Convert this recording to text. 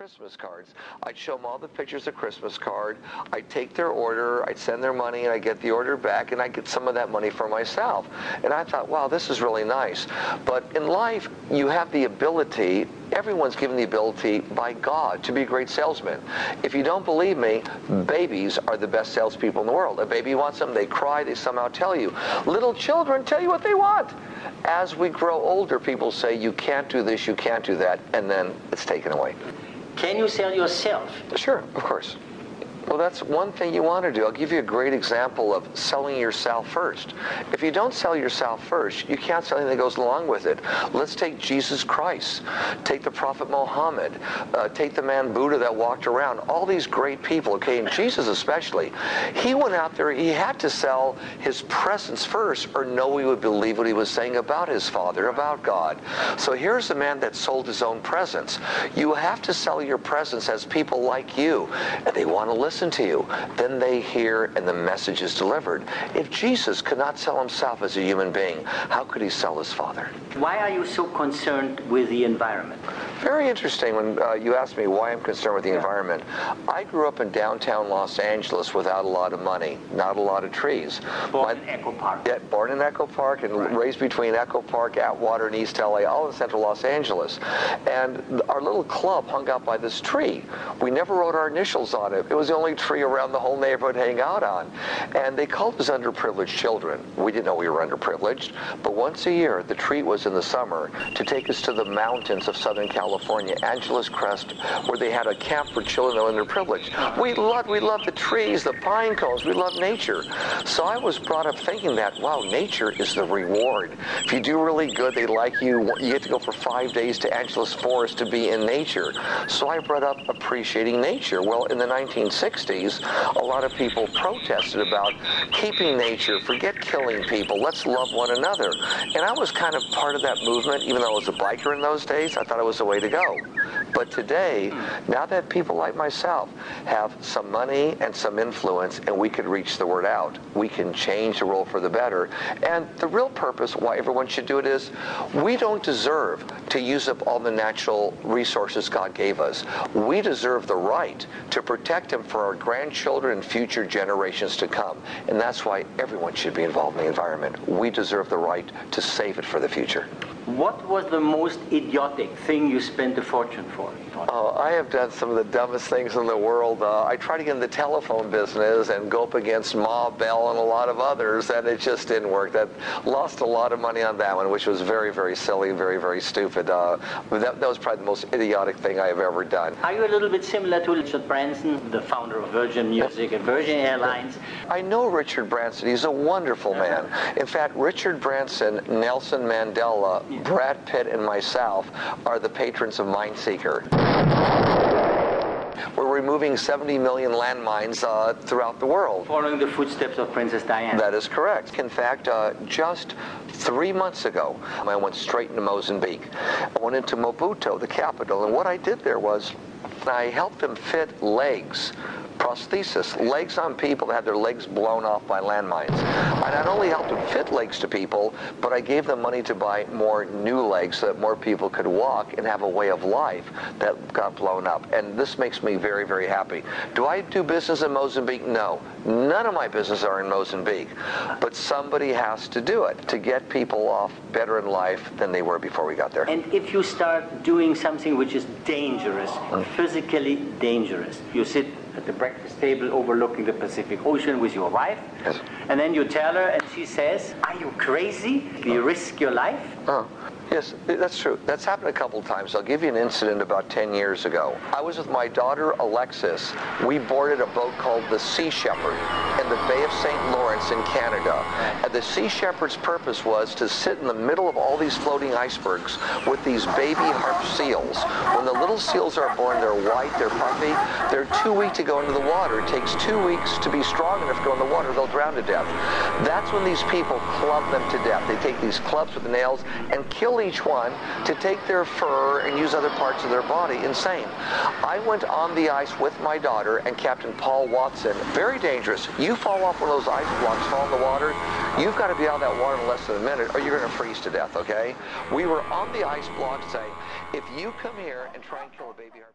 Christmas cards. I'd show them all the pictures of Christmas card. I'd take their order, I'd send their money, and I'd get the order back, and I'd get some of that money for myself. And I thought, wow, this is really nice. But in life, you have the ability, everyone's given the ability by God to be a great salesman. If you don't believe me, babies are the best salespeople in the world. A baby wants something, they cry, they somehow tell you. Little children tell you what they want. As we grow older, people say, you can't do this, you can't do that, and then it's taken away. Can you sell yourself? Sure, of course. Well, that's one thing you want to do. I'll give you a great example of selling yourself first. If you don't sell yourself first, you can't sell anything that goes along with it. Let's take Jesus Christ, take the Prophet Muhammad, uh, take the man Buddha that walked around, all these great people, okay, and Jesus especially. He went out there, he had to sell his presence first, or no one would believe what he was saying about his Father, about God. So here's a man that sold his own presence. You have to sell your presence as people like you, and they want to listen listen to you. Then they hear and the message is delivered. If Jesus could not sell himself as a human being, how could he sell his Father? Why are you so concerned with the environment? Very interesting when uh, you asked me why I'm concerned with the yeah. environment. I grew up in downtown Los Angeles without a lot of money, not a lot of trees. Born My, in Echo Park. Yeah, born in Echo Park and right. raised between Echo Park, Atwater, and East LA, all in central Los Angeles. And our little club hung out by this tree. We never wrote our initials on it. It was the only tree around the whole neighborhood hang out on. And they called us underprivileged children. We didn't know we were underprivileged. But once a year, the treat was in the summer to take us to the mountains of Southern California, Angeles Crest, where they had a camp for children that were underprivileged. We loved, we loved the trees, the pine cones. We loved nature. So I was brought up thinking that, wow, nature is the reward. If you do really good, they like you. You get to go for five days to Angeles Forest to be in nature. So I brought up appreciating nature. Well, in the 1960s, 60s, a lot of people protested about keeping nature, forget killing people, let's love one another. And I was kind of part of that movement, even though I was a biker in those days, I thought it was the way to go. But today, hmm. now that people like myself have some money and some influence and we can reach the word out, we can change the world for the better. And the real purpose why everyone should do it is we don't deserve to use up all the natural resources God gave us. We deserve the right to protect them for our grandchildren and future generations to come. And that's why everyone should be involved in the environment. We deserve the right to save it for the future. What was the most idiotic thing you spent a fortune for? Oh, I have done some of the dumbest things in the world. Uh, I tried to get in the telephone business and go up against Ma Bell and a lot of others, and it just didn't work. That lost a lot of money on that one, which was very, very silly, very, very stupid. Uh, that, that was probably the most idiotic thing I have ever done. Are you a little bit similar to Richard Branson, the founder of Virgin Music and Virgin Airlines? I know Richard Branson. He's a wonderful man. In fact, Richard Branson, Nelson Mandela, Brad Pitt and myself are the patrons of Mineseeker. We're removing 70 million landmines uh, throughout the world. Following the footsteps of Princess Diana. That is correct. In fact, uh, just three months ago, I went straight into Mozambique. I went into Maputo, the capital, and what I did there was I helped them fit legs prosthesis, legs on people that had their legs blown off by landmines. I not only helped them fit legs to people, but I gave them money to buy more new legs so that more people could walk and have a way of life that got blown up. And this makes me very, very happy. Do I do business in Mozambique? No. None of my business are in Mozambique. But somebody has to do it to get people off better in life than they were before we got there. And if you start doing something which is dangerous, mm. physically dangerous, you sit at the breakfast table overlooking the Pacific Ocean with your wife. Yes. And then you tell her, and she says, Are you crazy? Do you risk your life? Oh. Yes, that's true. That's happened a couple times. I'll give you an incident about 10 years ago. I was with my daughter Alexis. We boarded a boat called the Sea Shepherd in the Bay of St. Lawrence in Canada. And the Sea Shepherd's purpose was to sit in the middle of all these floating icebergs with these baby harp seals. When the little seals are born, they're white, they're puffy. They're too weak to go into the water. It takes two weeks to be strong enough to go in the water. They'll drown to death. That's when these people club them to death. They take these clubs with nails and kill each one to take their fur and use other parts of their body. Insane. I went on the ice with my daughter and Captain Paul Watson. Very dangerous. You fall off one of those ice blocks, fall in the water, you've got to be out of that water in less than a minute or you're going to freeze to death, okay? We were on the ice block saying, if you come here and try and kill a baby